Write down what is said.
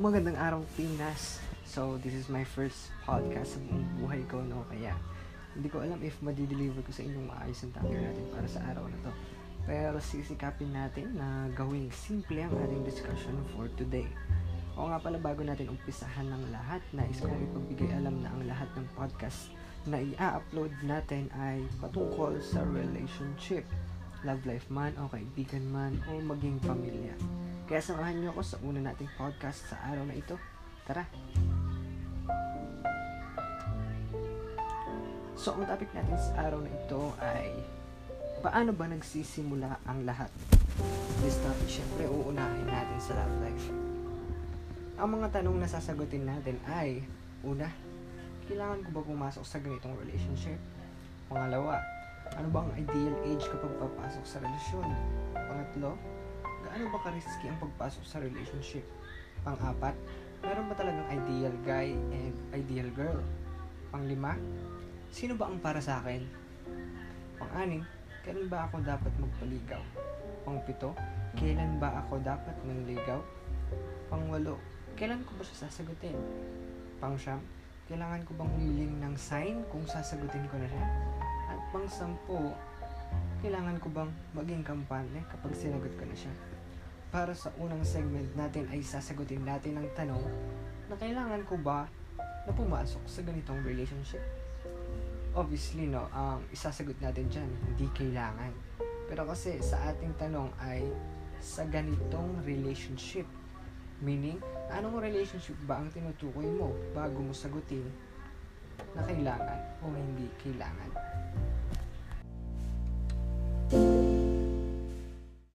Magandang araw Pinas. So, this is my first podcast sa buong buhay ko, no? Kaya, hindi ko alam if madideliver ko sa inyong maayos ang topic natin para sa araw na to. Pero sisikapin natin na gawing simple ang ating discussion for today. O nga pala bago natin umpisahan ng lahat, nais kong ipagbigay alam na ang lahat ng podcast na i-upload natin ay patungkol sa relationship, love life man o kaibigan man o maging pamilya. Kaya samahan niyo ako sa una nating podcast sa araw na ito. Tara! So, ang topic natin sa araw na ito ay paano ba nagsisimula ang lahat? This topic, syempre, uunahin natin sa love life. Ang mga tanong na sasagutin natin ay, una, kailangan ko ba pumasok sa ganitong relationship? Pangalawa, ano ba ang ideal age kapag papasok sa relasyon? Pangatlo, gaano ba ka-risky ang pagpasok sa relationship? Pang-apat, meron ba talagang ideal guy and ideal girl? Panglima, sino ba ang para sa akin? Pang-anim, kailan ba ako dapat magpaligaw? Pang-pito, kailan ba ako dapat manligaw? Pang-walo, kailan ko ba siya sasagutin? Pang-siyam, kailangan ko bang humiling ng sign kung sasagutin ko na siya? At pang-sampu, kailangan ko bang maging kampante kapag sinagot ko na siya? Para sa unang segment natin ay sasagutin natin ang tanong na kailangan ko ba na pumasok sa ganitong relationship? Obviously, no, ang isasagot natin dyan, hindi kailangan. Pero kasi sa ating tanong ay sa ganitong relationship. Meaning, anong relationship ba ang tinutukoy mo bago mo sagutin na kailangan o hindi kailangan?